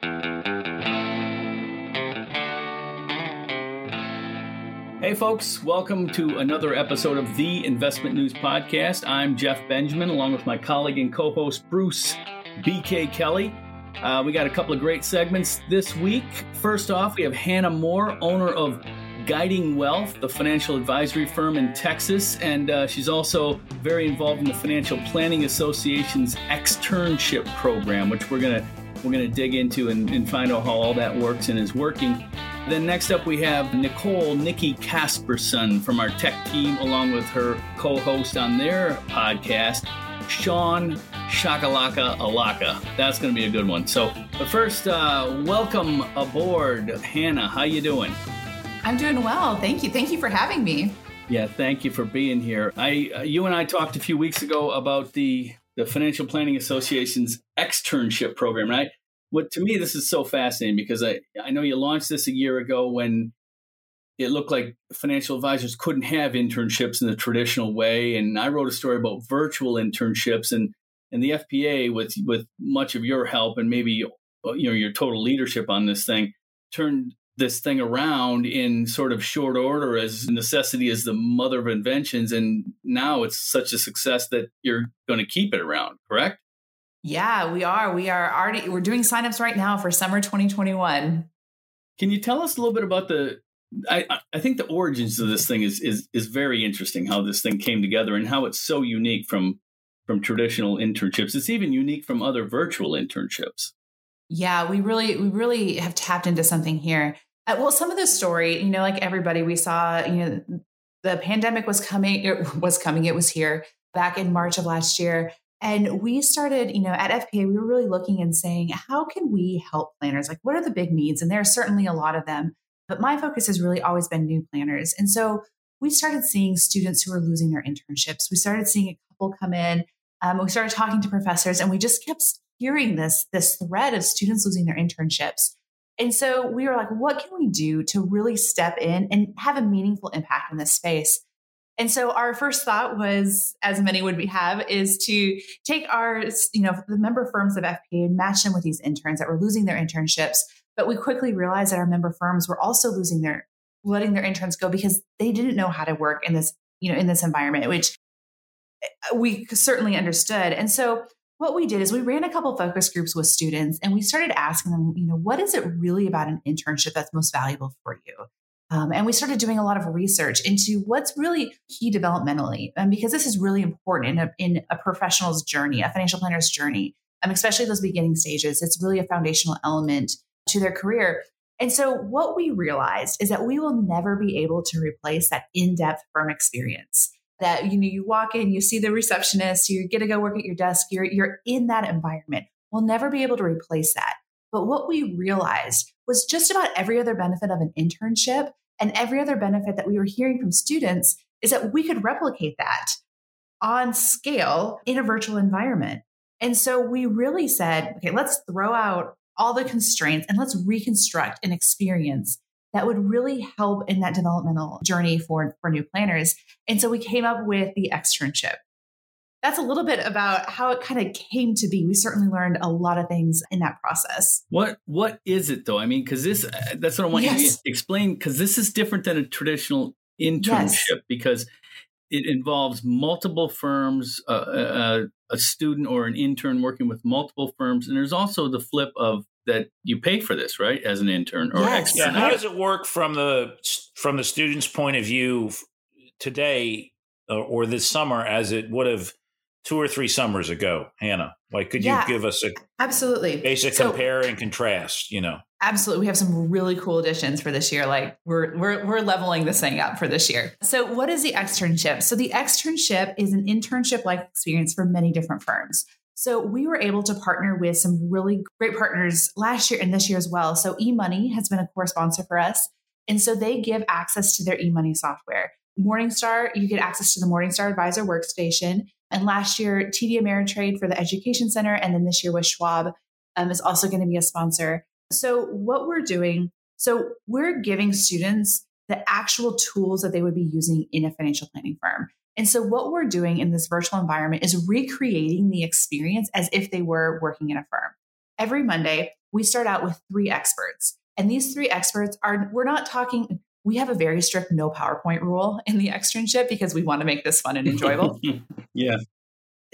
Hey, folks, welcome to another episode of the Investment News Podcast. I'm Jeff Benjamin, along with my colleague and co host, Bruce BK Kelly. Uh, we got a couple of great segments this week. First off, we have Hannah Moore, owner of Guiding Wealth, the financial advisory firm in Texas, and uh, she's also very involved in the Financial Planning Association's externship program, which we're gonna we're gonna dig into and, and find out how all that works and is working. Then next up, we have Nicole Nikki Casperson from our tech team, along with her co-host on their podcast, Sean Shakalaka Allocca. That's going to be a good one. So, but first, uh, welcome aboard, Hannah. How you doing? I'm doing well. Thank you. Thank you for having me. Yeah, thank you for being here. I, uh, you and I talked a few weeks ago about the the Financial Planning Association's externship program, right? what to me this is so fascinating because I I know you launched this a year ago when it looked like financial advisors couldn't have internships in the traditional way, and I wrote a story about virtual internships and and the FPA with with much of your help and maybe you know your total leadership on this thing turned this thing around in sort of short order as necessity is the mother of inventions and now it's such a success that you're going to keep it around correct yeah, we are. We are already we're doing signups right now for summer 2021. Can you tell us a little bit about the I, I think the origins of this thing is is is very interesting how this thing came together and how it's so unique from from traditional internships. It's even unique from other virtual internships. Yeah, we really we really have tapped into something here. Uh, well, some of the story, you know, like everybody, we saw, you know, the pandemic was coming. It was coming. It was here back in March of last year. And we started, you know, at FPA, we were really looking and saying, how can we help planners? Like, what are the big needs? And there are certainly a lot of them. But my focus has really always been new planners. And so we started seeing students who were losing their internships. We started seeing a couple come in. Um, we started talking to professors, and we just kept hearing this, this thread of students losing their internships. And so we were like, what can we do to really step in and have a meaningful impact in this space? And so our first thought was, as many would we have, is to take our, you know, the member firms of FPA and match them with these interns that were losing their internships. But we quickly realized that our member firms were also losing their, letting their interns go because they didn't know how to work in this, you know, in this environment, which eh, we certainly understood. And so what we did is we ran a couple focus groups with students and we started asking them, you know, what is it really about an internship that's most valuable for you? Um, and we started doing a lot of research into what's really key developmentally, and because this is really important in a, in a professional's journey, a financial planner's journey, um, especially those beginning stages. It's really a foundational element to their career. And so, what we realized is that we will never be able to replace that in-depth firm experience. That you know, you walk in, you see the receptionist, you get to go work at your desk, you're you're in that environment. We'll never be able to replace that. But what we realized was just about every other benefit of an internship and every other benefit that we were hearing from students is that we could replicate that on scale in a virtual environment. And so we really said, okay, let's throw out all the constraints and let's reconstruct an experience that would really help in that developmental journey for, for new planners. And so we came up with the externship that's a little bit about how it kind of came to be. We certainly learned a lot of things in that process. What what is it though? I mean, because this uh, that's what I want yes. you to explain. Because this is different than a traditional internship yes. because it involves multiple firms, uh, a, uh, uh, a student or an intern working with multiple firms, and there's also the flip of that you pay for this, right, as an intern or yes. Yeah. How does it work from the from the student's point of view today or, or this summer as it would have two or three summers ago, Hannah? Like, could yeah, you give us a absolutely basic so, compare and contrast? You know, absolutely. We have some really cool additions for this year. Like, we're we're we're leveling this thing up for this year. So, what is the externship? So, the externship is an internship like experience for many different firms. So we were able to partner with some really great partners last year and this year as well. So eMoney has been a core sponsor for us. And so they give access to their eMoney software. Morningstar, you get access to the Morningstar Advisor workstation. And last year, TD Ameritrade for the Education Center, and then this year with Schwab um, is also going to be a sponsor. So, what we're doing, so we're giving students the actual tools that they would be using in a financial planning firm. And so, what we're doing in this virtual environment is recreating the experience as if they were working in a firm. Every Monday, we start out with three experts. And these three experts are, we're not talking, we have a very strict no PowerPoint rule in the externship because we want to make this fun and enjoyable. yeah.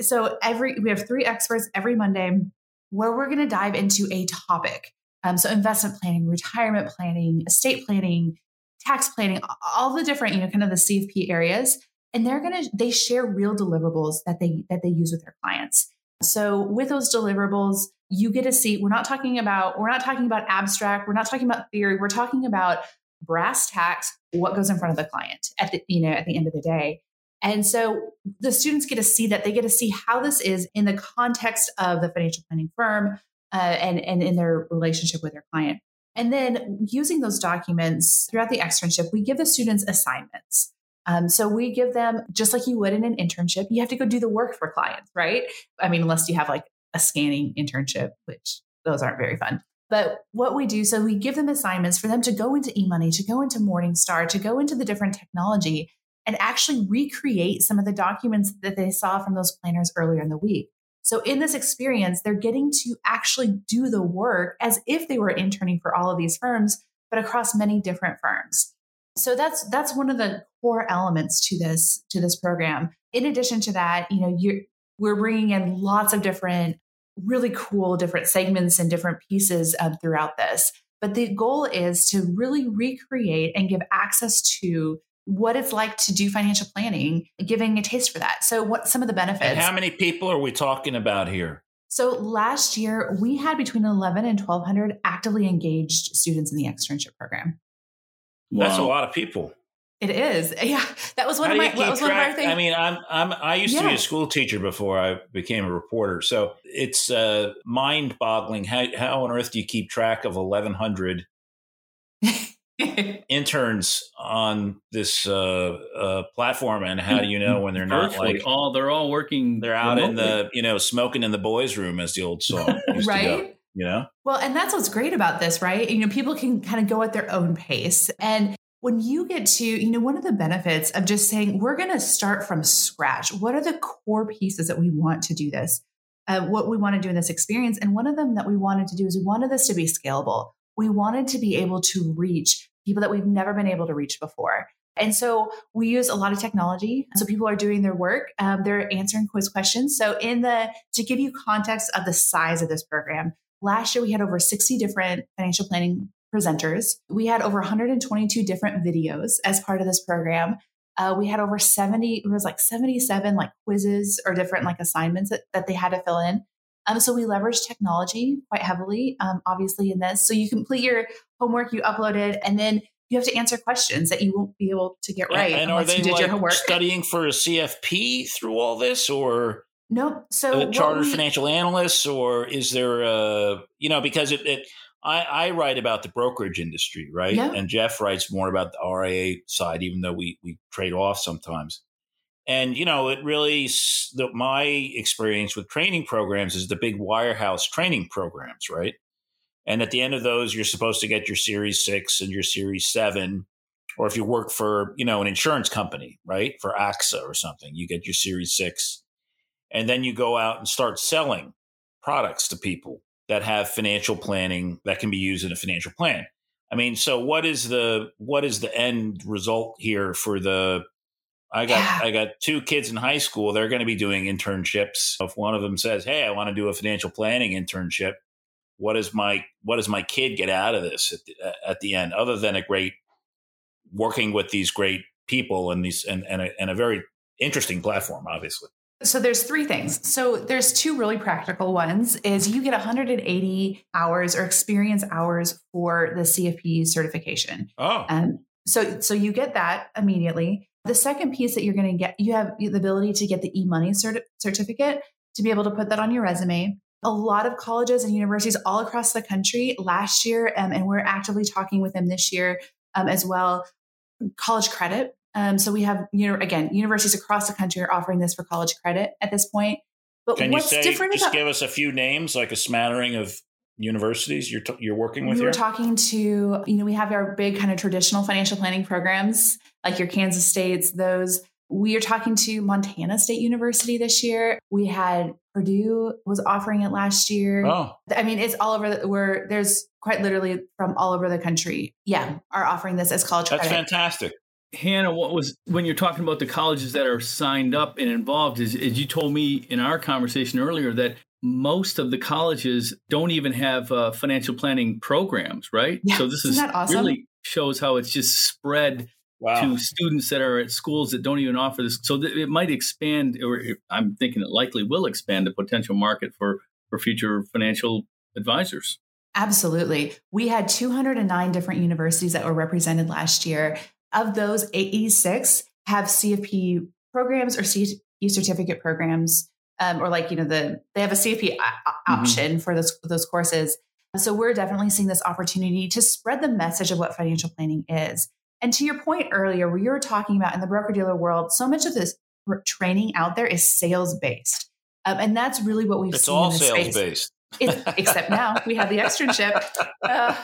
So every, we have three experts every Monday where we're going to dive into a topic. Um, so investment planning, retirement planning, estate planning, tax planning, all the different, you know, kind of the CFP areas. And they're going to, they share real deliverables that they, that they use with their clients. So with those deliverables, you get to see, we're not talking about, we're not talking about abstract, we're not talking about theory, we're talking about brass tacks, what goes in front of the client at the, you know, at the end of the day. And so the students get to see that they get to see how this is in the context of the financial planning firm uh, and, and in their relationship with their client. And then using those documents throughout the externship, we give the students assignments. Um, so we give them, just like you would in an internship, you have to go do the work for clients, right? I mean, unless you have like a scanning internship, which those aren't very fun. But what we do, so we give them assignments for them to go into eMoney, to go into Morningstar, to go into the different technology and actually recreate some of the documents that they saw from those planners earlier in the week. So in this experience, they're getting to actually do the work as if they were interning for all of these firms, but across many different firms. So that's that's one of the core elements to this to this program. In addition to that, you know, you're we're bringing in lots of different really cool different segments and different pieces um, throughout this. But the goal is to really recreate and give access to what it's like to do financial planning, giving a taste for that. So, what some of the benefits? And how many people are we talking about here? So, last year we had between 11 and 1,200 actively engaged students in the externship program. Wow. That's a lot of people. It is, yeah. That was one How of my. That was track? one of our things. I mean, I'm, I'm, I used yeah. to be a school teacher before I became a reporter, so it's uh, mind-boggling. How, how on earth do you keep track of 1,100 interns on this uh, uh, platform, and how do you know when they're not like all they're all working? They're out remotely. in the you know smoking in the boys' room, as the old song used to be? right. You know, well, and that's what's great about this, right? You know, people can kind of go at their own pace, and when you get to, you know, one of the benefits of just saying we're going to start from scratch. What are the core pieces that we want to do this? Uh, what we want to do in this experience, and one of them that we wanted to do is we wanted this to be scalable we wanted to be able to reach people that we've never been able to reach before. And so we use a lot of technology. So people are doing their work. Um, they're answering quiz questions. So in the, to give you context of the size of this program, last year we had over 60 different financial planning presenters. We had over 122 different videos as part of this program. Uh, we had over 70, it was like 77 like quizzes or different like assignments that, that they had to fill in. Um, so we leverage technology quite heavily, um, obviously, in this. So you complete your homework, you upload it, and then you have to answer questions that you won't be able to get right and, and are they you did like your homework. Studying for a CFP through all this, or nope? So uh, a chartered we, financial analysts, or is there a you know because it, it I, I, write about the brokerage industry, right? Yeah. And Jeff writes more about the RIA side, even though we we trade off sometimes. And you know, it really the, my experience with training programs is the big wirehouse training programs, right? And at the end of those, you're supposed to get your Series Six and your Series Seven, or if you work for you know an insurance company, right, for AXA or something, you get your Series Six, and then you go out and start selling products to people that have financial planning that can be used in a financial plan. I mean, so what is the what is the end result here for the I got yeah. I got two kids in high school. They're going to be doing internships. If one of them says, "Hey, I want to do a financial planning internship," what is my what does my kid get out of this at the, at the end, other than a great working with these great people and these and and a, and a very interesting platform, obviously. So there's three things. So there's two really practical ones is you get 180 hours or experience hours for the CFP certification. Oh. Um, so so you get that immediately. The second piece that you're going to get, you have the ability to get the eMoney cert- certificate to be able to put that on your resume. A lot of colleges and universities all across the country last year, um, and we're actively talking with them this year um, as well, college credit. Um, so we have, you know, again, universities across the country are offering this for college credit at this point. But Can what's you say, different just about, give us a few names, like a smattering of universities you're t- you're working with? We here? talking to you know we have our big kind of traditional financial planning programs like your Kansas States, those We are talking to Montana State University this year. We had Purdue was offering it last year. Oh, I mean, it's all over. The, where there's quite literally from all over the country. Yeah, are offering this as college that's credit. fantastic. Hannah, what was when you're talking about the colleges that are signed up and involved? Is, is you told me in our conversation earlier that most of the colleges don't even have uh, financial planning programs, right? Yeah, so this isn't is that awesome? really shows how it's just spread Wow. to students that are at schools that don't even offer this. So th- it might expand, or I'm thinking it likely will expand the potential market for for future financial advisors. Absolutely. We had 209 different universities that were represented last year. Of those, 86 have CFP programs or CFP certificate programs, um, or like, you know, the they have a CFP o- Mm-hmm. option for those, those courses. So we're definitely seeing this opportunity to spread the message of what financial planning is. And to your point earlier, where you were talking about in the broker dealer world, so much of this training out there is sales based. Um, and that's really what we've seen. It's all sales space. based. It's, except now we have the externship. Uh,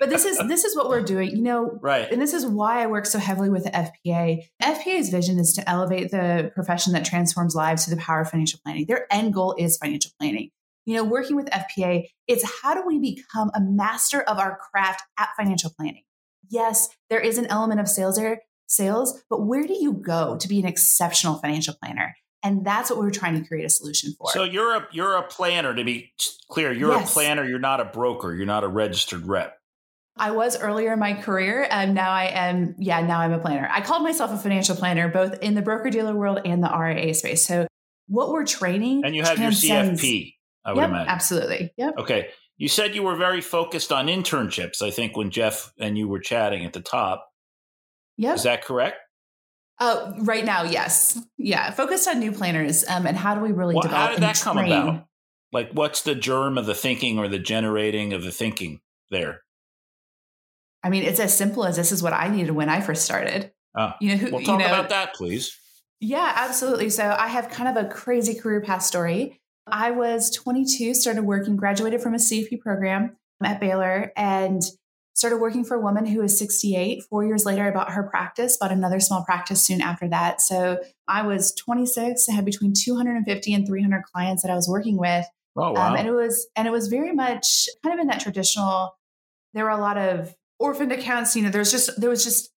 but this is this is what we're doing, you know. Right. And this is why I work so heavily with the FPA. FPA's vision is to elevate the profession that transforms lives through the power of financial planning. Their end goal is financial planning. You know, working with FPA, it's how do we become a master of our craft at financial planning? Yes, there is an element of sales there, sales, but where do you go to be an exceptional financial planner? And that's what we're trying to create a solution for. So you're a you're a planner to be clear. You're Yes. a planner. You're not a broker. You're not a registered rep. I was earlier in my career, and now I am. Yeah, now I'm a planner. I called myself a financial planner, both in the broker dealer world and the RIA space. So, what we're training And you have your CFP. I would Yep, imagine. absolutely. Yep. Okay. You said you were very focused on internships. I think when Jeff and you were chatting at the top. Yep. Is that correct? Uh, right now, yes. Yeah. Focused on new planners um, and how do we really Well, develop how did that come about? Like, what's the germ of the thinking or the generating of the thinking there? I mean, it's as simple as this is what I needed when I first started. Ah, you know, who, Well, you talk know, about that, please. Yeah, absolutely. So I have kind of a crazy career path story. I was 22, started working, graduated from a CFP program at Baylor, and started working for a woman who was 68. Four years later, I bought her practice, bought another small practice soon after that. So I was 26. I had between 250 and 300 clients that I was working with. Oh wow. Um, and it was and it was very much kind of in that traditional. There were a lot of orphaned accounts. You know, there's just there was just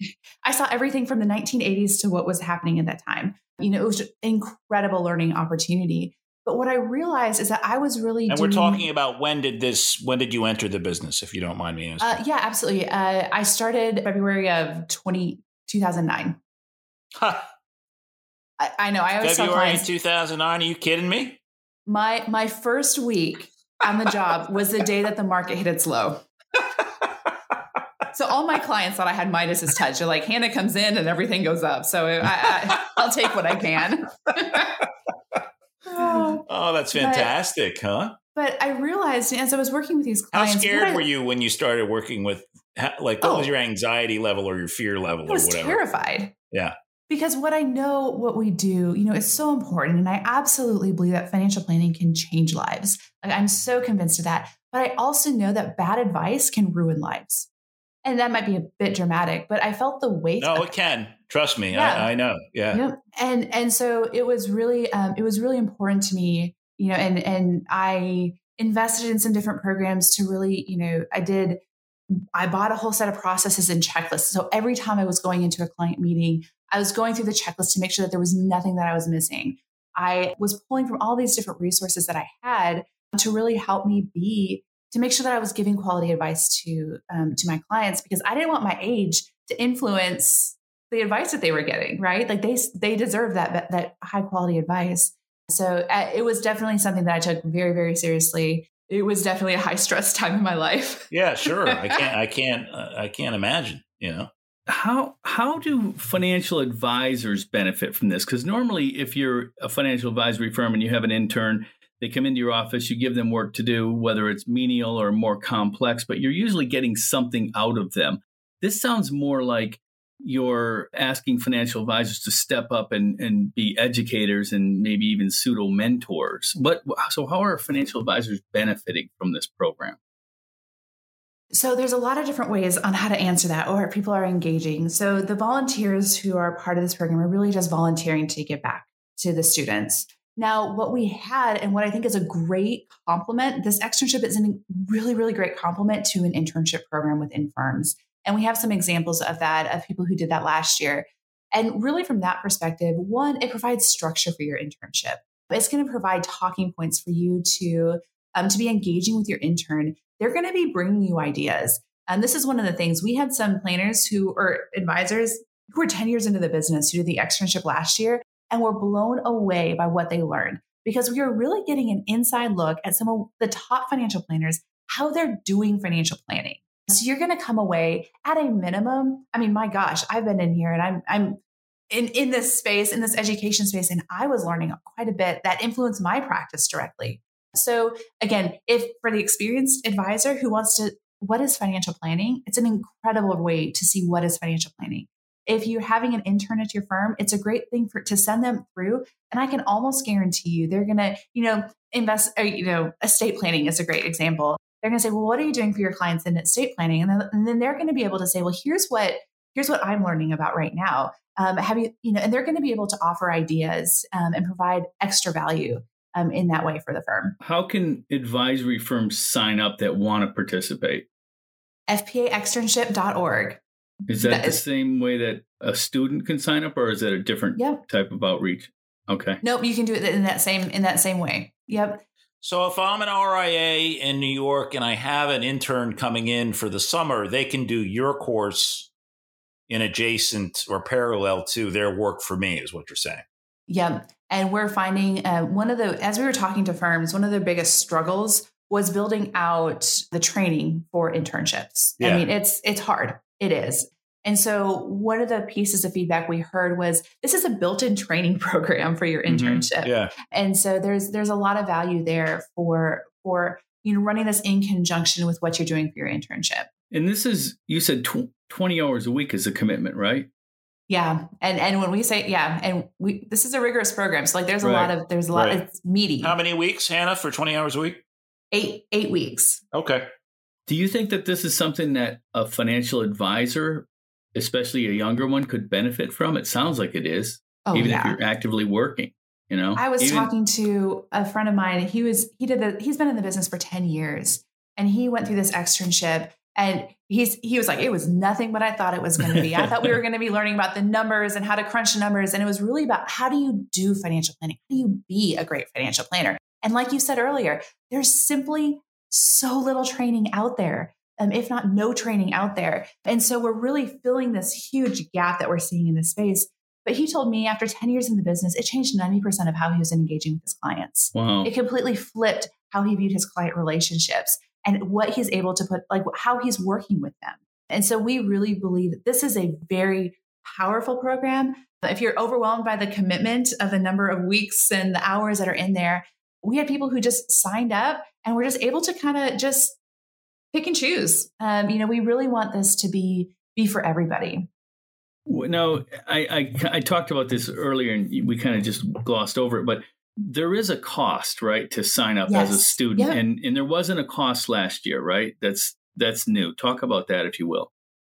I saw everything from the 1980s to what was happening at that time. You know, it was just incredible learning opportunity. But what I realized is that I was really and doing, we're talking about when did this? When did you enter the business? If you don't mind me asking. Uh, yeah, absolutely. Uh, I started February of 20, 2009. Ha, I, I know. I always February 2009. Are you kidding me? my my first week on the job was the day that the market hit its low. So all my clients thought I had Midas's touch. They're like, Hannah comes in and everything goes up. So I, I, I'll take what I can. Oh, oh, that's But- fantastic, huh? But I realized as I was working with these How clients, scared what I- were you when you started working with? Like, what Oh. was your anxiety level or your fear level I or was whatever? terrified. Yeah. Because what I know, what we do, you know, is so important. And I absolutely believe that financial planning can change lives. Like, I'm so convinced of that. But I also know that bad advice can ruin lives. And that might be a bit dramatic, but I felt the weight. No, of it can. Trust me, Yeah. I, I know. Yeah. Yep. And and so it was really um, it was really important to me, you know, and and I invested in some different programs to really, you know, I did I bought a whole set of processes and checklists. So every time I was going into a client meeting, I was going through the checklist to make sure that there was nothing that I was missing. I was pulling from all these different resources that I had to really help me be to make sure that I was giving quality advice to um, to my clients because I didn't want my age to influence the advice that they were getting. Right, like they they deserve that that high quality advice. So uh, it was definitely something that I took very very seriously. It was definitely a high stress time in my life. Yeah, sure. I can't. I can't. Uh, I can't imagine. You know. How how do financial advisors benefit from this? Because normally, if you're a financial advisory firm and you have an intern, they come into your office, you give them work to do, whether it's menial or more complex, but you're usually getting something out of them. This sounds more like you're asking financial advisors to step up and, and be educators and maybe even pseudo mentors. But so how are financial advisors benefiting from this program? So there's a lot of different ways on how to answer that or people are engaging. So the volunteers who are part of this program are really just volunteering to give back to the students. Now, what we had and what I think is a great complement, this externship is a really, really great complement to an internship program within firms. And we have some examples of that, of people who did that last year. And really, from that perspective, one, it provides structure for your internship. It's going to provide talking points for you to um, to be engaging with your intern. They're going to be bringing you ideas. And this is one of the things we had some planners who or advisors who were 10 years into the business who did the externship last year and were blown away by what they learned because we are really getting an inside look at some of the top financial planners, how they're doing financial planning. So you're going to come away at a minimum. I mean, my gosh, I've been in here and I'm, I'm in, in this space, in this education space, and I was learning quite a bit that influenced my practice directly. So again, if for the experienced advisor who wants to, what is financial planning? It's an incredible way to see what is financial planning. If you're having an intern at your firm, it's a great thing for to send them through. And I can almost guarantee you they're gonna, you know, invest, or, you know, estate planning is a great example. They're gonna say, well, what are you doing for your clients in estate planning? And then, and then they're gonna be able to say, well, here's what here's what I'm learning about right now. Um, have you, you know, and they're going to be able to offer ideas um, and provide extra value um, in that way for the firm. How can advisory firms sign up that want to participate? FPAexternship.org. Is that, that the is, same way that a student can sign up, or is that a different yep. type of outreach? Okay. Nope, you can do it in that same in that same way. Yep. So if I'm an RIA in New York and I have an intern coming in for the summer, they can do your course in adjacent or parallel to their work for me, is what you're saying. Yep. And we're finding uh, one of the, as we were talking to firms, one of their biggest struggles was building out the training for internships. Yeah. I mean, it's it's hard. It is. And so one of the pieces of feedback we heard was this is a built-in training program for your mm-hmm. internship. Mm-hmm. Yeah. And so there's there's a lot of value there for for you know running this in conjunction with what you're doing for your internship. And this is you said tw- 20 hours a week is a commitment, right? Yeah. And and when we say yeah, and we this is a rigorous program. So like there's a right. lot of there's a lot right. it's meaty. How many weeks, Hannah, for 20 hours a week? Eight eight weeks. Okay. Do you think that this is something that a financial advisor, especially a younger one, could benefit from? It sounds like it is. Oh, even yeah. if you're actively working. You know, I was even- talking to a friend of mine. He was he did the he's been in the business for 10 years and he went through this externship and he's he was like, it was nothing but I thought it was going to be. I thought we were going to be learning about the numbers and how to crunch the numbers. And it was really about how do you do financial planning? How do you be a great financial planner? And like you said earlier, there's simply so little training out there. Um, if not no training out there. And so we're really filling this huge gap that we're seeing in this space. But he told me after 10 years in the business, it changed 90% of how he was engaging with his clients. Wow. It completely flipped how he viewed his client relationships and what he's able to put, like how he's working with them. And so we really believe that this is a very powerful program. If you're overwhelmed by the commitment of the number of weeks and the hours that are in there, we had people who just signed up and we're just able to kind of just pick and choose. Um, you know, we really want this to be be for everybody. No, I, I, I talked about this earlier, and we kind of just glossed over it. But there is a cost, right, to sign up yes. as a student, and and there wasn't a cost last year, right? That's that's new. Talk about that, if you will.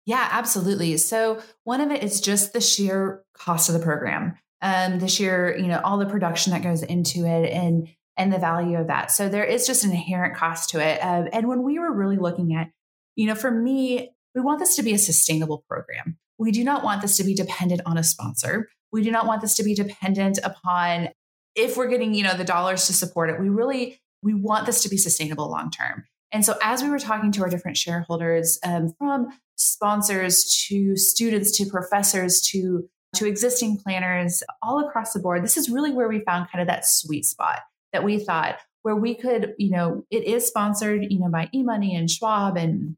Yeah, absolutely. So one of it is just the sheer cost of the program, um, the sheer, you know, all the production that goes into it, and and the value of that. So there is just an inherent cost to it. Uh, and when we were really looking at, you know, for me, we want this to be a sustainable program. We do not want this to be dependent on a sponsor. We do not want this to be dependent upon if we're getting, you know, the dollars to support it, we really we want this to be sustainable long term. And so as we were talking to our different shareholders, um, from sponsors to students to professors to to existing planners all across the board, this is really where we found kind of that sweet spot that we thought where we could, you know, it is sponsored, you know, by eMoney and Schwab and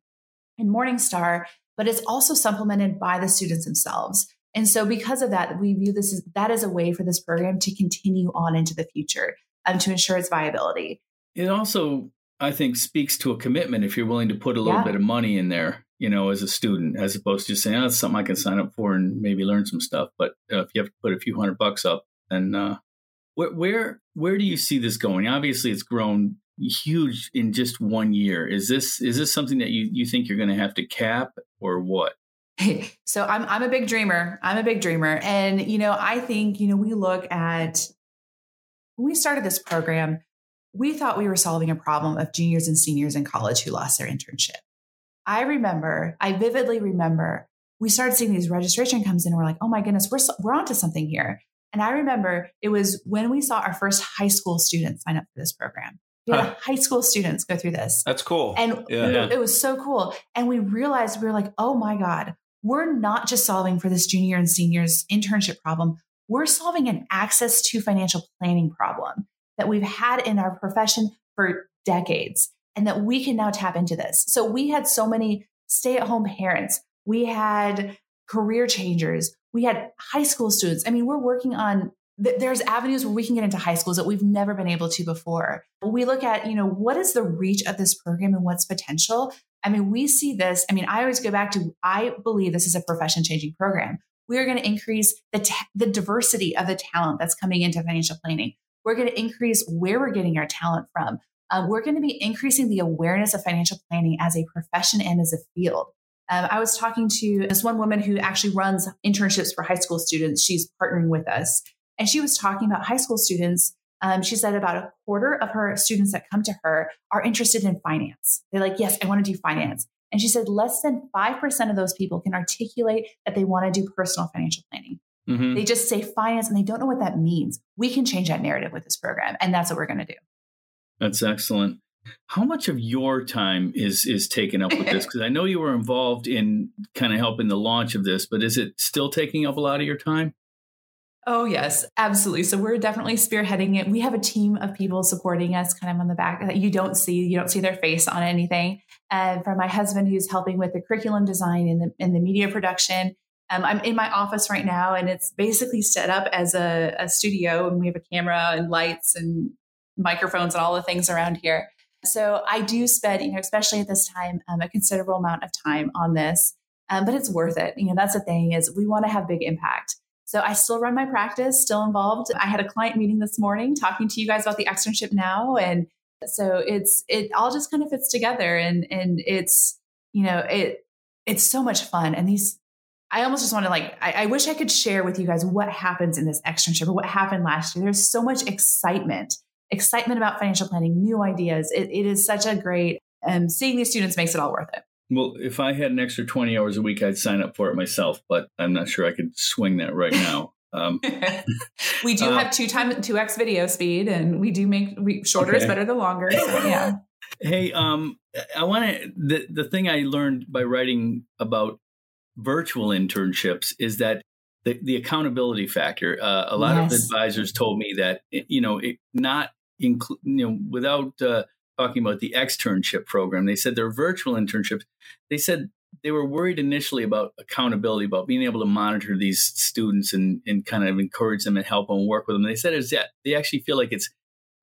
and Morningstar, but it's also supplemented by the students themselves. And so, because of that, we view this as that as a way for this program to continue on into the future um, to ensure its viability. It also, I think, speaks to a commitment if you're willing to put a little yeah. bit of money in there, you know, as a student, as opposed to just saying, oh, that's something I can sign up for and maybe learn some stuff. But uh, if you have to put a few hundred bucks up, then uh, where, where where do you see this going? Obviously, it's grown huge in just one year. Is this is this something that you you think you're going to have to cap or what? so I'm I'm a big dreamer. I'm a big dreamer, and you know I think you know we look at when we started this program, we thought we were solving a problem of juniors and seniors in college who lost their internship. I remember, I vividly remember, we started seeing these registration comes in, and we're like, oh my goodness, we're we're onto something here. And I remember it was when we saw our first high school students sign up for this program. We had huh. high school students go through this. That's cool. And yeah. it was so cool. And we realized we were like, oh my God, we're not just solving for this junior and seniors internship problem. We're solving an access to financial planning problem that we've had in our profession for decades and that we can now tap into this. So we had so many stay at home parents. We had career changers. We had high school students. I mean, we're working on there's avenues where we can get into high schools that we've never been able to before. We look at, you know, what is the reach of this program and what's potential? I mean, we see this. I mean, I always go back to I believe this is a profession changing program. We are going to increase the the diversity of the talent that's coming into financial planning. We're going to increase where we're getting our talent from. Um, we're going to be increasing the awareness of financial planning as a profession and as a field. Um, I was talking to this one woman who actually runs internships for high school students. She's partnering with us, and she was talking about high school students um, she said about a quarter of her students that come to her are interested in finance. They're like, yes, I want to do finance. And she said less than 5% of those people can articulate that they want to do personal financial planning. Mm-hmm. They just say finance and they don't know what that means. We can change that narrative with this program. And that's what we're going to do. That's excellent. How much of your time is is taken up with this? Because I know you were involved in kind of helping the launch of this, but is it still taking up a lot of your time? Oh, yes, absolutely. So we're definitely spearheading it. We have a team of people supporting us kind of on the back that you don't see, you don't see their face on anything. And from my husband, who's helping with the curriculum design and the, and the media production. Um, I'm in my office right now, and it's basically set up as a, a studio, and we have a camera and lights and microphones and all the things around here. So I do spend, you know, especially at this time, um, a considerable amount of time on this, um, but it's worth it. You know, that's the thing is we want to have big impact. So I still run my practice, still involved. I had a client meeting this morning talking to you guys about the externship now. And so it's, it all just kind of fits together and, and it's, you know, it, it's so much fun. And these, I almost just want to like, I, I wish I could share with you guys what happens in this externship or what happened last year. There's so much excitement, excitement about financial planning, new ideas. it, it is such a great, um, seeing these students makes it all worth it. Well, if I had an extra 20 hours a week, I'd sign up for it myself, but I'm not sure I could swing that right now. Um, we do uh, have two time two x video speed, and we do make we, shorter okay. is better than longer. So, yeah. hey, um, I want to the the thing I learned by writing about virtual internships is that the the accountability factor. Uh, a lot yes. of advisors told me that you know it, not include you know without uh, talking about the externship program. They said their virtual internships. They said they were worried initially about accountability, about being able to monitor these students and, and kind of encourage them and help them work with them. And they said is that they actually feel like it's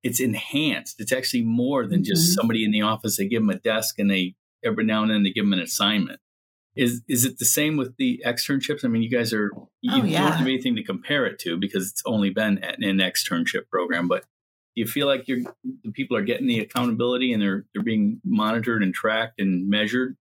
it's enhanced. It's actually more than just mm-hmm. somebody in the office. They give them a desk and they every now and then they give them an assignment. Is is it the same with the externships? I mean, you guys are you oh, yeah. don't have anything to compare it to because it's only been an externship program, but you feel like you're the people are getting the accountability and they're they're being monitored and tracked and measured?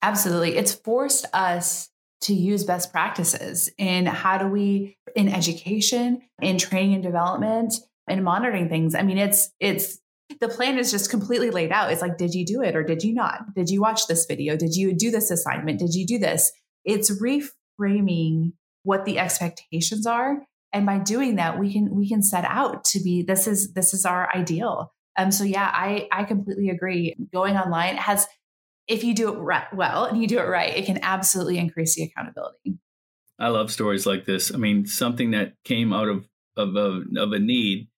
Absolutely. It's forced us to use best practices in how do we in education, in training and development, and monitoring things. I mean, it's it's the plan is just completely laid out. It's like, did you do it or did you not? Did you watch this video? Did you do this assignment? Did you do this? It's reframing what the expectations are and by doing that we can we can set out to be this is this is our ideal. Um so yeah i i completely agree. Going online has if you do it right, well and you do it right it can absolutely increase the accountability. I love stories like this. I mean something that came out of of a, of a need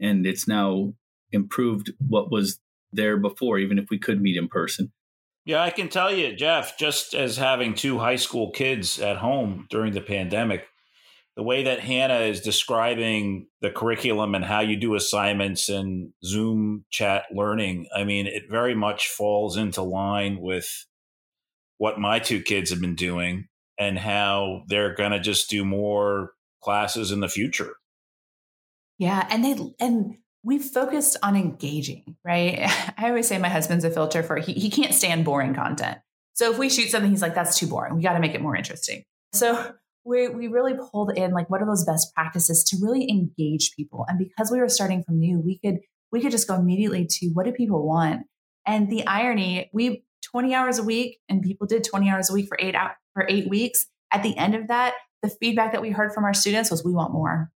and it's now improved what was there before even if we could meet in person. Yeah, I can tell you, Jeff, just as having two high school kids at home during the pandemic, the way that Hannah is describing the curriculum and how you do assignments and Zoom chat learning, I mean, it very much falls into line with what my two kids have been doing and how they're going to just do more classes in the future. Yeah, and they and we focused on engaging, right? I always say my husband's a filter for he, he can't stand boring content. So if we shoot something, he's like, that's too boring. We got to make it more interesting. So we, we really pulled in like what are those best practices to really engage people. And because we were starting from new, we could we could just go immediately to what do people want? And the irony, we 20 hours a week and people did 20 hours a week for eight out for eight weeks. At the end of that, the feedback that we heard from our students was we want more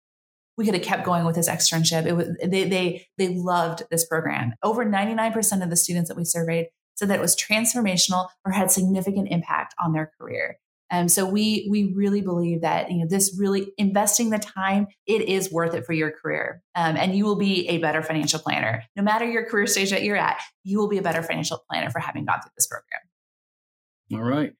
we could have kept going with this externship. It was they they they loved this program. Over 99% of the students that we surveyed said that it was transformational or had significant impact on their career. And um, so we we really believe that you know this really investing the time it is worth it for your career, um, and you will be a better financial planner no matter your career stage that you're at. You will be a better financial planner for having gone through this program. All right.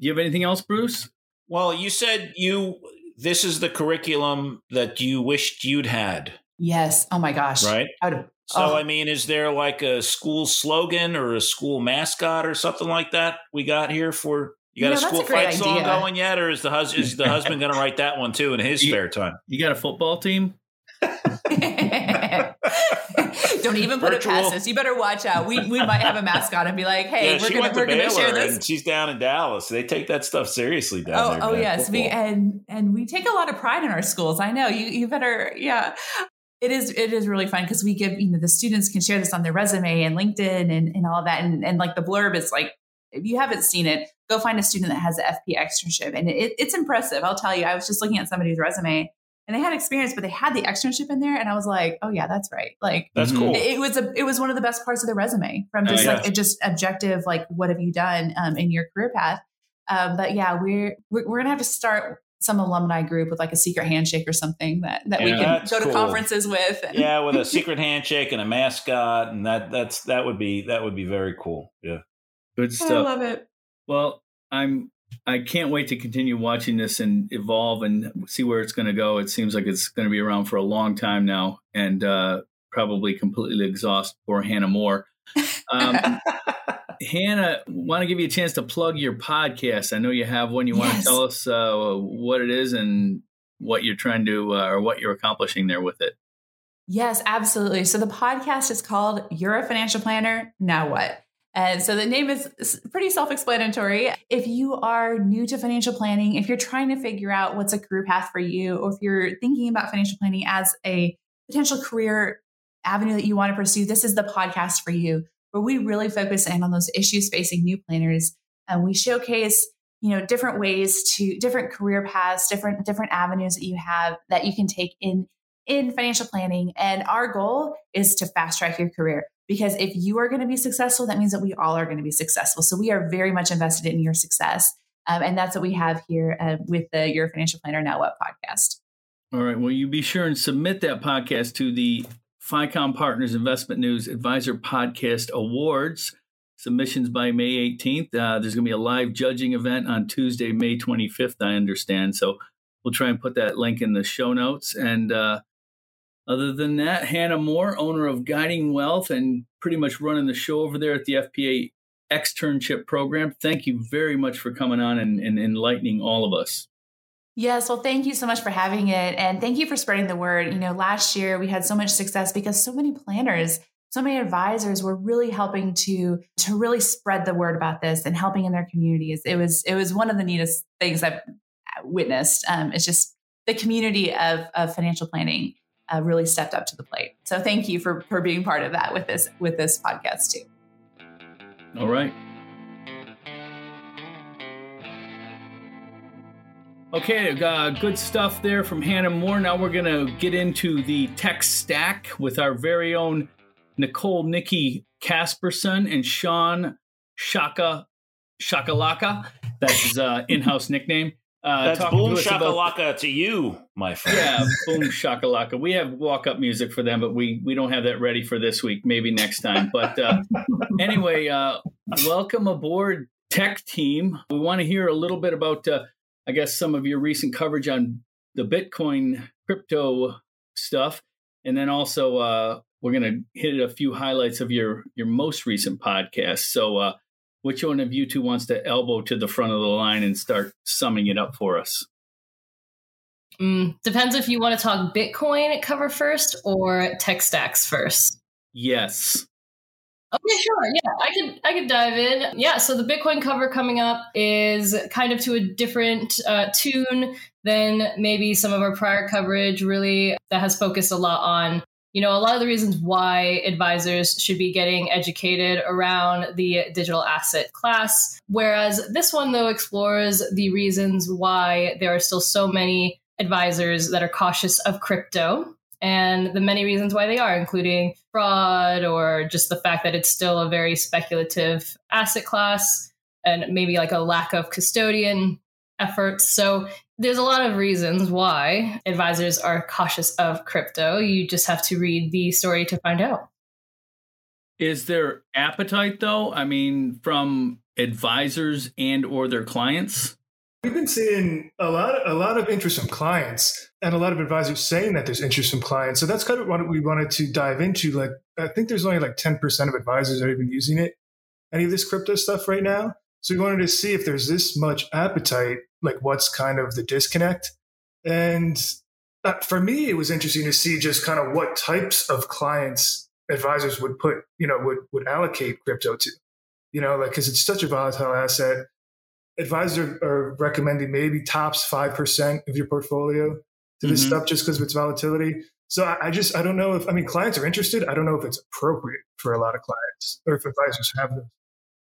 Do you have anything else, Bruce? Well, you said you this is the curriculum that you wished you'd had. Yes. Oh my gosh. Right. so oh. I mean, is there like a school slogan or a school mascot or something like that we got here for? You got you know, a school a fight idea. song going yet, or is the husband is the husband going to write that one too in his you, spare time? You got a football team? Don't even put Virtual. it past us. You better watch out. We we might have a mascot and be like, hey, yeah, we're gonna we're gonna share this. And she's down in Dallas. They take that stuff seriously down oh, there. Oh yes, we and and we take a lot of pride in our schools. I know you you better yeah. It is it is really fun because we give you know the students can share this on their resume and LinkedIn and, and all that and and like the blurb is like if you haven't seen it, go find a student that has an FP externship and it, it's impressive. I'll tell you. I was just looking at somebody's resume and they had experience, but they had the externship in there, and I was like, oh yeah, that's right. Like that's cool. It, it was a it was one of the best parts of the resume from just oh, yeah. like just objective, like what have you done um, in your career path. Um, but yeah, we're, we're we're gonna have to start some alumni group with like a secret handshake or something that, that yeah, we can go to cool. conferences with. And yeah, with a secret handshake and a mascot, and that that's that would be that would be very cool. Yeah, good stuff. I love it. Well, I'm I can't wait to continue watching this and evolve and see where it's going to go. It seems like it's going to be around for a long time now and uh, probably completely exhaust poor Hannah Moore. Um, Hannah, want to give you a chance to plug your podcast. I know you have one. You want yes. to tell us uh, what it is and what you're trying to uh, or what you're accomplishing there with it. Yes, absolutely. So the podcast is called You're a Financial Planner. Now what? And so the name is pretty self explanatory. If you are new to financial planning, if you're trying to figure out what's a career path for you, or if you're thinking about financial planning as a potential career avenue that you want to pursue, this is the podcast for you, where we really focus in on those issues facing new planners. And we showcase you know different ways to different career paths different different avenues that you have that you can take in in financial planning and our goal is to fast track your career because if you are going to be successful, that means that we all are going to be successful. So we are very much invested in your success. Um, and that's what we have here uh, with the Your Financial Planner Now What podcast. All right. Well, you be sure and submit that podcast to the Ficomm Partners Investment News Advisor Podcast Awards. Submissions by May 18th. Uh, there's going to be a live judging event on Tuesday, May 25th, I understand. So we'll try and put that link in the show notes. And uh, other than that, Hannah Moore, owner of Guiding Wealth and pretty much running the show over there at the FPA externship program. Thank you very much for coming on and, and enlightening all of us. Yes, well, thank you so much for having it. And thank you for spreading the word. You know, last year we had so much success because so many planners, so many advisors were really helping to to really spread the word about this and helping in their communities. It was it was one of the neatest things I've witnessed. Um, it's just the community of, of financial planning uh, really stepped up to the plate. So thank you for for being part of that with this with this podcast too. All right. Okay, uh, good stuff there from Hannah Moore. Now we're going to get into the tech stack with our very own Nicole Nikki Casperson and Sean Shaka Shakalaka. That's his uh, in-house nickname. Uh, That's boom shakalaka about, to you, my friend. Yeah, boom shakalaka. We have walk up music for them, but we we don't have that ready for this week. Maybe next time. But uh, anyway, uh, welcome aboard, tech team. We want to hear a little bit about, uh, I guess, some of your recent coverage on the Bitcoin crypto stuff, and then also uh, we're going to hit a few highlights of your your most recent podcast. So uh, which one of you two wants to elbow to the front of the line and start summing it up for us? Mm, depends if you want to talk Bitcoin cover first or tech stacks first. Yes. Okay, sure. Yeah, I could I could dive in. Yeah, so the Bitcoin cover coming up is kind of to a different uh, tune than maybe some of our prior coverage. Really, that has focused a lot on you know a lot of the reasons why advisors should be getting educated around the digital asset class. Whereas this one though explores the reasons why there are still so many advisors that are cautious of crypto and the many reasons why they are, including fraud or just the fact that it's still a very speculative asset class and maybe like a lack of custodian efforts. So there's a lot of reasons why advisors are cautious of crypto. You just have to read the story to find out. Is there appetite though? I mean, from advisors and or their clients? We've been seeing a lot, of, a lot of interest from clients, and a lot of advisors saying that there's interest from clients. So that's kind of what we wanted to dive into. Like, I think there's only like 10% of advisors are even using it, any of this crypto stuff right now. So we wanted to see if there's this much appetite, like what's kind of the disconnect. And uh, for me, it was interesting to see just kind of what types of clients advisors would put, you know, would would allocate crypto to. You know, like because it's such a volatile asset advisors are recommending maybe tops 5% of your portfolio to this mm-hmm. stuff just because of its volatility. So I, I, just, I don't know if, I mean, clients are interested. I don't know if it's appropriate for a lot of clients or if advisors have them.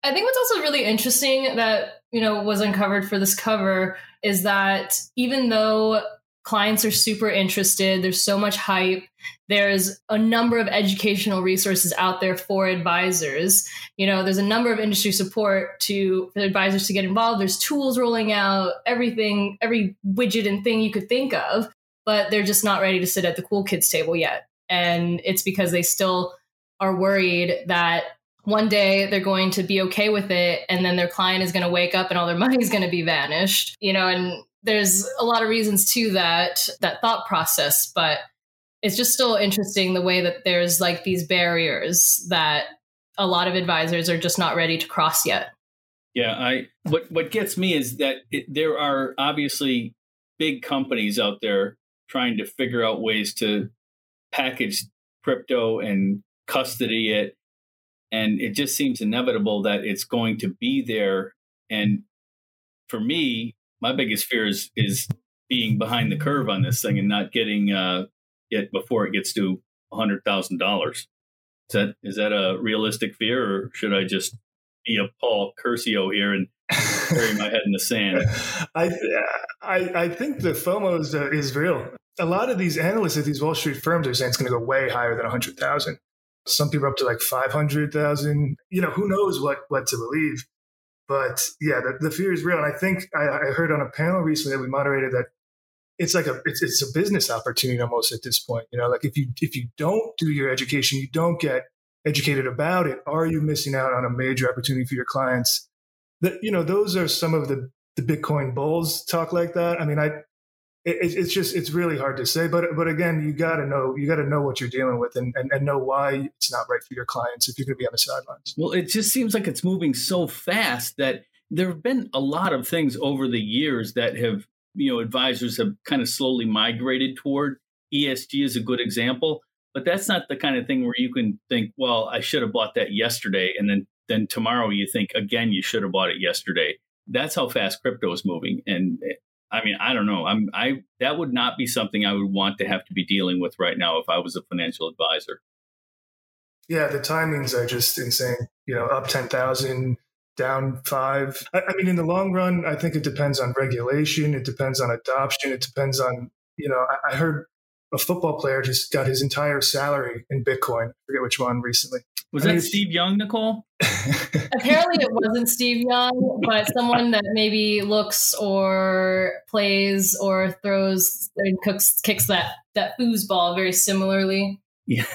I think what's also really interesting that, you know, was uncovered for this cover is that even though clients are super interested. There's so much hype. There's a number of educational resources out there for advisors. You know, there's a number of industry support to for advisors to get involved. There's tools rolling out, everything, every widget and thing you could think of, but they're just not ready to sit at the cool kids table yet. And it's because they still are worried that one day they're going to be okay with it and then their client is going to wake up and all their money is going to be vanished you know and there's a lot of reasons to that that thought process but it's just still interesting the way that there's like these barriers that a lot of advisors are just not ready to cross yet. Yeah i what what gets me is that it, there are obviously big companies out there trying to figure out ways to package crypto and custody it and it just seems inevitable that it's going to be there and for me my biggest fear is is being behind the curve on this thing and not getting uh, it before it gets to hundred thousand dollars. Is that is that a realistic fear, or should I just be a Paul Curcio here and bury my head in the sand? I, I I think the FOMO is, uh, is real. A lot of these analysts at these Wall Street firms are saying it's going to go way higher than a hundred thousand. Some people up to like five hundred thousand. You know, who knows what what to believe. But yeah, the, the fear is real. And I think I, I heard on a panel recently that we moderated that it's like a it's, it's a business opportunity almost at this point. You know, like if you if you don't do your education, you don't get educated about it, are you missing out on a major opportunity for your clients? That you know, those are some of the the Bitcoin bulls talk like that. I mean, I it, it's just it's really hard to say but but again you got to know you got to know what you're dealing with and, and, and know why it's not right for your clients if you're going to be on the sidelines. Well it just seems like it's moving so fast that there have been a lot of things over the years that have you know advisors have kind of slowly migrated toward. Esg is a good example but that's not the kind of thing where you can think well i should have bought that yesterday and then then tomorrow you think again you should have bought it yesterday. That's how fast crypto is moving and I mean, I don't know. I'm I that would not be something I would want to have to be dealing with right now if I was a financial advisor. Yeah, the timings are just insane. You know, up ten thousand, down five. I, I mean, in the long run, I think it depends on regulation. It depends on adoption. It depends on you know. I, I heard a football player just got his entire salary in Bitcoin. I forget which one recently. Was I mean, that Steve Young, Nicole? Apparently, it wasn't Steve Young, but someone that maybe looks or plays or throws and cooks, kicks that that foosball very similarly. Yeah.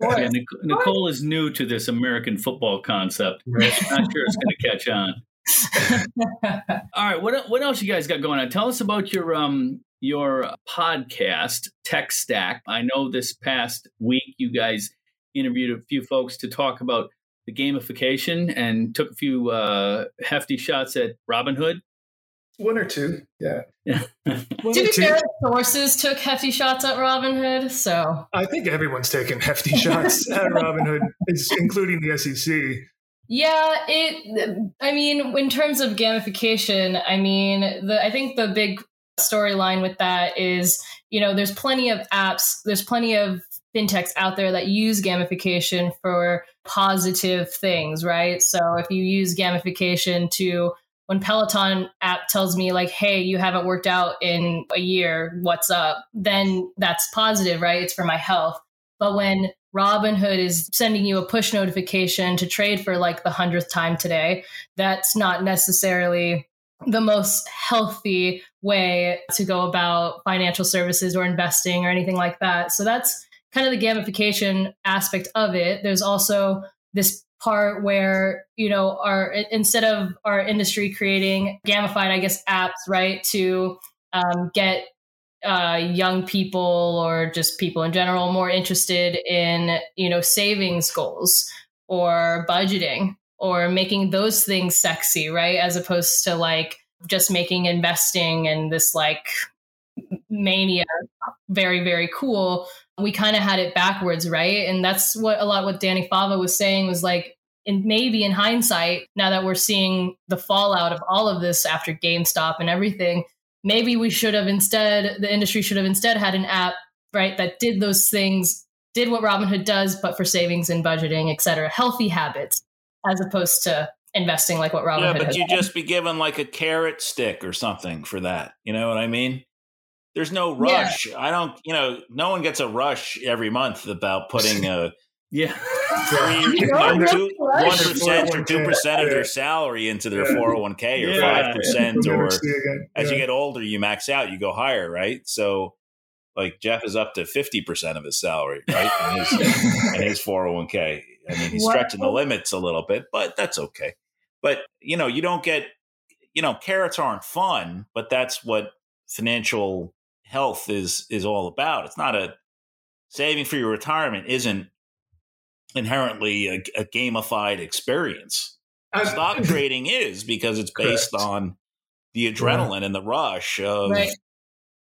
yeah Nicole, Nicole is new to this American football concept. Right? Not sure it's going to catch on. All right, what what else you guys got going on? Tell us about your um your podcast Tech Stack. I know this past week you guys interviewed a few folks to talk about the gamification and took a few uh, hefty shots at Robinhood. One or two, yeah. Yeah. To be two. fair, sources took hefty shots at Robinhood, so I think everyone's taking hefty shots at Robinhood, including the SEC. Yeah, it. I mean, in terms of gamification, I mean, the I think the big storyline with that is, you know, there's plenty of apps, there's plenty of fintechs out there that use gamification for positive things, right? So if you use gamification to when Peloton app tells me like, "Hey, you haven't worked out in a year, what's up?" then that's positive, right? It's for my health. But when Robinhood is sending you a push notification to trade for like the hundredth time today, that's not necessarily the most healthy way to go about financial services or investing or anything like that. So that's kind of the gamification aspect of it. There's also this part where you know our instead of our industry creating gamified i guess apps right to um, get uh, young people or just people in general more interested in you know savings goals or budgeting or making those things sexy right as opposed to like just making investing and this like mania very very cool. We kind of had it backwards right? And that's what a lot what danny fava was saying was like and maybe in hindsight now that we're seeing the fallout of all of this after gamestop and everything maybe we should have instead the industry should have instead had an app right that did those things did what robinhood does but for savings and budgeting et cetera. Healthy habits as opposed to investing like what robinhood yeah, but has you done. just be given like a carrot stick or something for that. You know what I mean? There's no Yeah. rush. I don't. You know, no one gets a rush every month about putting a Yeah. three, You don't one, two, rush. one percent or two percent of yeah. their salary into their Yeah. four hundred one k or Yeah. five percent, We'll or never as you get older, you max out, you go higher, right? So, like Jeff is up to fifty percent of his salary, right? And his, and his 401k. I mean, he's stretching the limits a little bit, but that's okay. But, you know, you don't get, you know, carrots aren't fun, but that's what financial health is is all about. It's not a saving for your retirement isn't inherently a, a gamified experience. Stock trading is because it's based Correct. on the adrenaline and the rush of Right.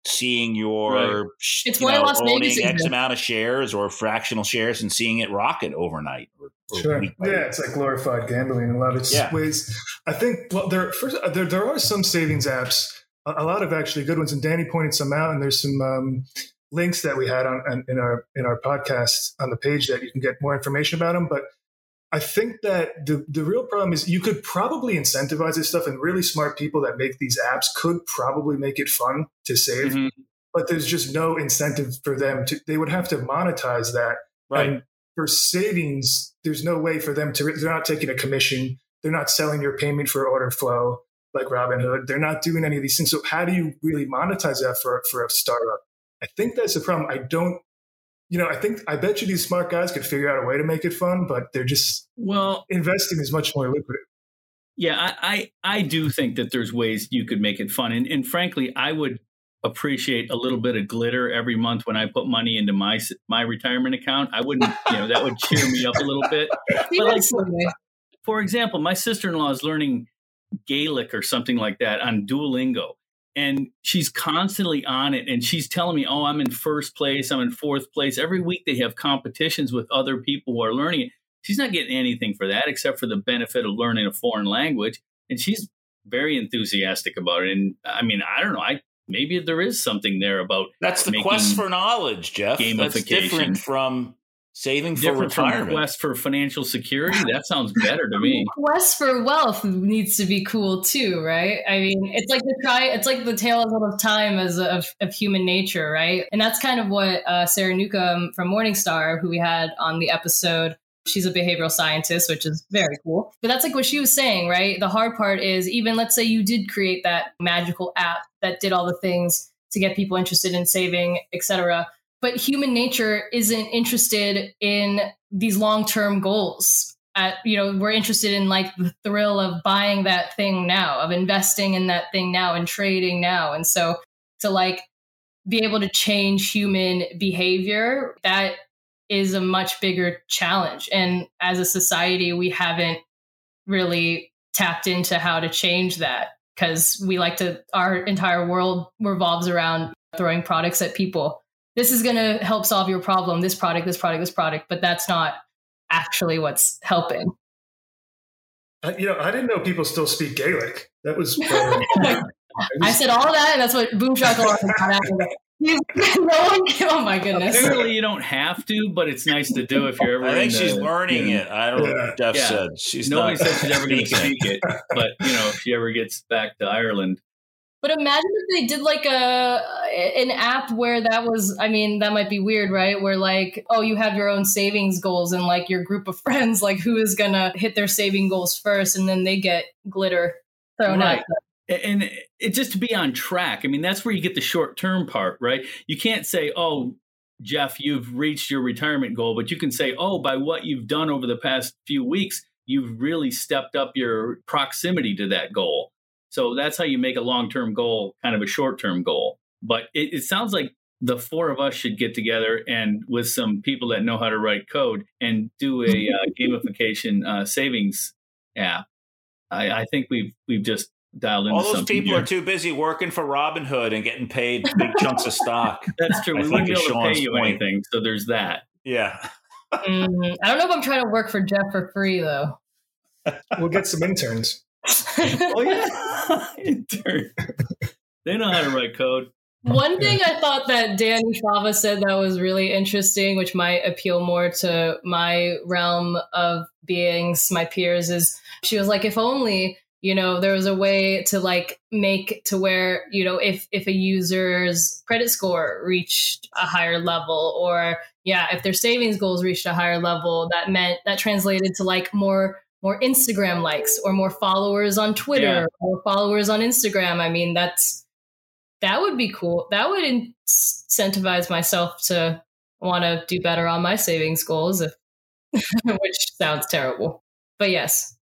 Seeing your sh- It's you why know, Las Vegas owning X amount of shares or fractional shares and seeing it rocket overnight. Or, or Sure. Yeah, week. it's like glorified gambling in a lot of Yeah. ways. I think well, there first uh, there there are some savings apps, a, a lot of actually good ones, and Danny pointed some out. And there's some um, links that we had on, on in our in our podcast on the page that you can get more information about them. But I think that the the real problem is you could probably incentivize this stuff, and really smart people that make these apps could probably make it fun to save. Mhm. But there's just no incentive for them to. They would have to monetize that. Right. And for savings, there's no way for them to, they're not taking a commission. They're not selling your payment for order flow like Robinhood. They're not doing any of these things. So how do you really monetize that for, for a startup? I think that's the problem. I don't, you know, I think, I bet you these smart guys could figure out a way to make it fun, but they're just, Well, investing is much more lucrative. yeah, I, I I do think that there's ways you could make it fun, and and frankly, I would appreciate a little bit of glitter every month when I put money into my my retirement account. I wouldn't, you know, that would cheer me up a little bit. But like, for example, my sister in law is learning Gaelic or something like that on Duolingo. And she's constantly on it. And she's telling me, oh, I'm in first place. I'm in fourth place. Every week they have competitions with other people who are learning it. She's not getting anything for that except for the benefit of learning a foreign language. And she's very enthusiastic about it. And I mean, I don't know. I maybe there is something there about That's the quest for knowledge, Jeff. That's gamification. different from saving for different from retirement. quest for financial security. That sounds better to me. quest for wealth needs to be cool too, right? I mean, it's like the try, it's like the tale of time as of, of human nature, right? And that's kind of what uh, Sarah Newcomb from Morningstar, who we had on the episode, she's a behavioral scientist, which is very cool. But that's like what she was saying, right? The hard part is even let's say you did create that magical app that did all the things to get people interested in saving, etc. But human nature isn't interested in these long-term goals. At you know we're interested in like the thrill of buying that thing now of investing in that thing now and trading now. And so to like be able to change human behavior that is a much bigger challenge. And as a society we haven't really tapped into how to change that because we like to, our entire world revolves around throwing products at people. This is going to help solve your problem. This product, this product, this product, but that's not actually what's helping. Uh, you know, I didn't know people still speak Gaelic. That was. I said all that, and that's what Boom Shakalaka got out of it. no one. Oh my goodness! Apparently, you don't have to, but it's nice to do if you're ever. I think she's the- learning yeah. it. I don't know Yeah. what Jeff Yeah. said. She's Nobody not said she's ever going to speak it, but you know, if she ever gets back to Ireland, But imagine if they did like a an app where that was. I mean, that might be weird, right? Where like, oh, you have your own savings goals, and like your group of friends, like who is gonna hit their saving goals first, and then they get glitter thrown Right. at them. and it just to be on track. I mean, that's where you get the short term part, right? You can't say, "Oh, Jeff, you've reached your retirement goal," but you can say, "Oh, by what you've done over the past few weeks, you've really stepped up your proximity to that goal." So that's how you make a long term goal kind of a short term goal. But it, it sounds like the four of us should get together and with some people that know how to write code and do a uh, gamification uh, savings app. I, I think we've we've just dialed in. All those something people here. are too busy working for Robinhood and getting paid big chunks of stock. That's true. I We wouldn't be is able to pay you point. anything, so there's that. Yeah. Mm, I don't know if I'm trying to work for Jeff for free though. we'll get some interns. Oh yeah, intern. they know how to write code. One thing I thought that Danny Fava said that was really interesting, which might appeal more to my realm of beings, my peers, is she was like, if only, you know, there was a way to like make to where, you know, if if a user's credit score reached a higher level or yeah, if their savings goals reached a higher level, that meant that translated to like more more Instagram likes or more followers on Twitter Yeah. or followers on Instagram. I mean, that's that would be cool. That would incentivize myself to want to do better on my savings goals, if, which sounds terrible. But yes,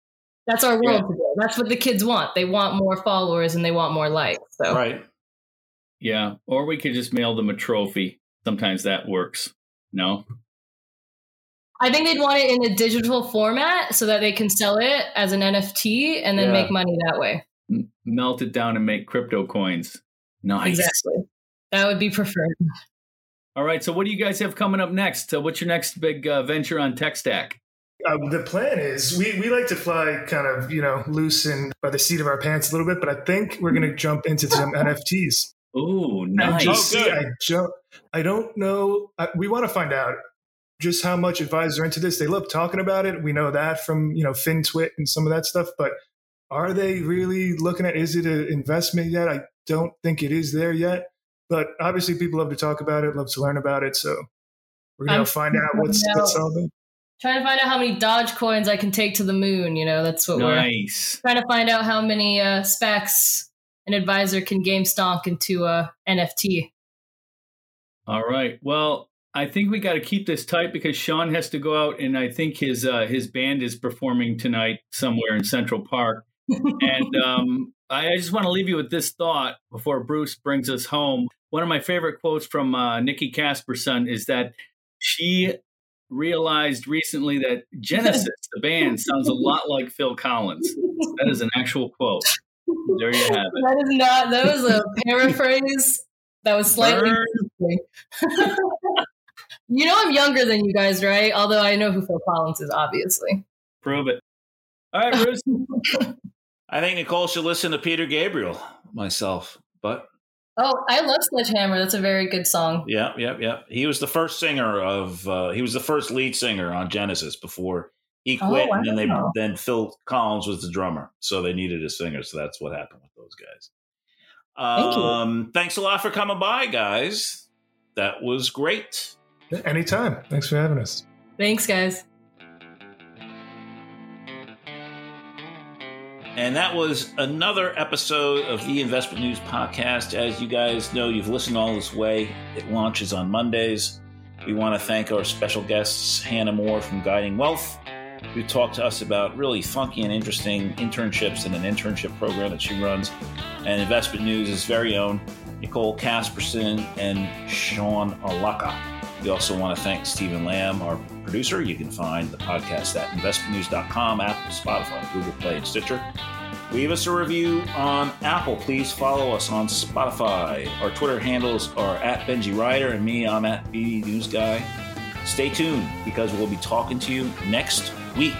that's our world today. That's what the kids want. They want more followers and they want more likes. So Right. Yeah, or we could just mail them a trophy. Sometimes that works. No, I think they'd want it in a digital format so that they can sell it as an NFT and then Yeah. make money that way. Melt it down and make crypto coins. Nice. Exactly. That would be preferred. All right. So, what do you guys have coming up next? Uh, what's your next big uh, venture on Tech Stack? Uh, the plan is we, we like to fly kind of, you know, loose and by the seat of our pants a little bit, but I think we're going to jump into some NFTs. Ooh, And nice. just see, good. I, ju- I don't know. I, we want to find out just how much advisors are into this. They love talking about it. We know that from, you know, FinTwit and some of that stuff, but are they really looking at, is it an investment yet? I don't think it is there yet, but obviously people love to talk about it, love to learn about it. So we're going I'm to find out what's, finding what's all about. Trying to find out how many Doge coins I can take to the moon. You know, that's what we're trying to find out how many uh, SPACs an advisor can game stonk into a NFT. All right. Well, I think we got to keep this tight because Sean has to go out, and I think his uh, his band is performing tonight somewhere in Central Park. and um, I, I just want to leave you with this thought before Bruce brings us home. One of my favorite quotes from uh, Nikki Casperson is that she realized recently that Genesis, the band, sounds a lot like Phil Collins. That is an actual quote. There you have it. That is not. That was a paraphrase. That was slightly. You know, I'm younger than you guys, right? Although I know who Phil Collins is, obviously. Prove it. All right, Bruce. I think Nicole should listen to Peter Gabriel myself. But Oh, I love Sledgehammer. That's a very good song. yeah, yeah, yeah. He was the first singer of uh, he was the first lead singer on Genesis before he Oh, quit and then they wow. then Phil Collins was the drummer. So they needed a singer, so that's what happened with those guys. Thank you. Um, thanks a lot for coming by, guys. That was great. Anytime. Thanks for having us. Thanks, guys. And that was another episode of the Investment News Podcast. As you guys know, you've listened all this way. It launches on Mondays. We want to thank our special guests, Hannah Moore from Guiding Wealth, who talked to us about really funky and interesting internships and an internship program that she runs, and Investment News' very own Nicole Casperson and Sean Allocca. We also want to thank Stephen Lamb, our producer. You can find the podcast at investmentnews.com, Apple, Spotify, Google Play, and Stitcher. Leave us a review on Apple. Please follow us on Spotify. Our Twitter handles are at Benji Ryder and me, I'm at B News Guy. Stay tuned because we'll be talking to you next week.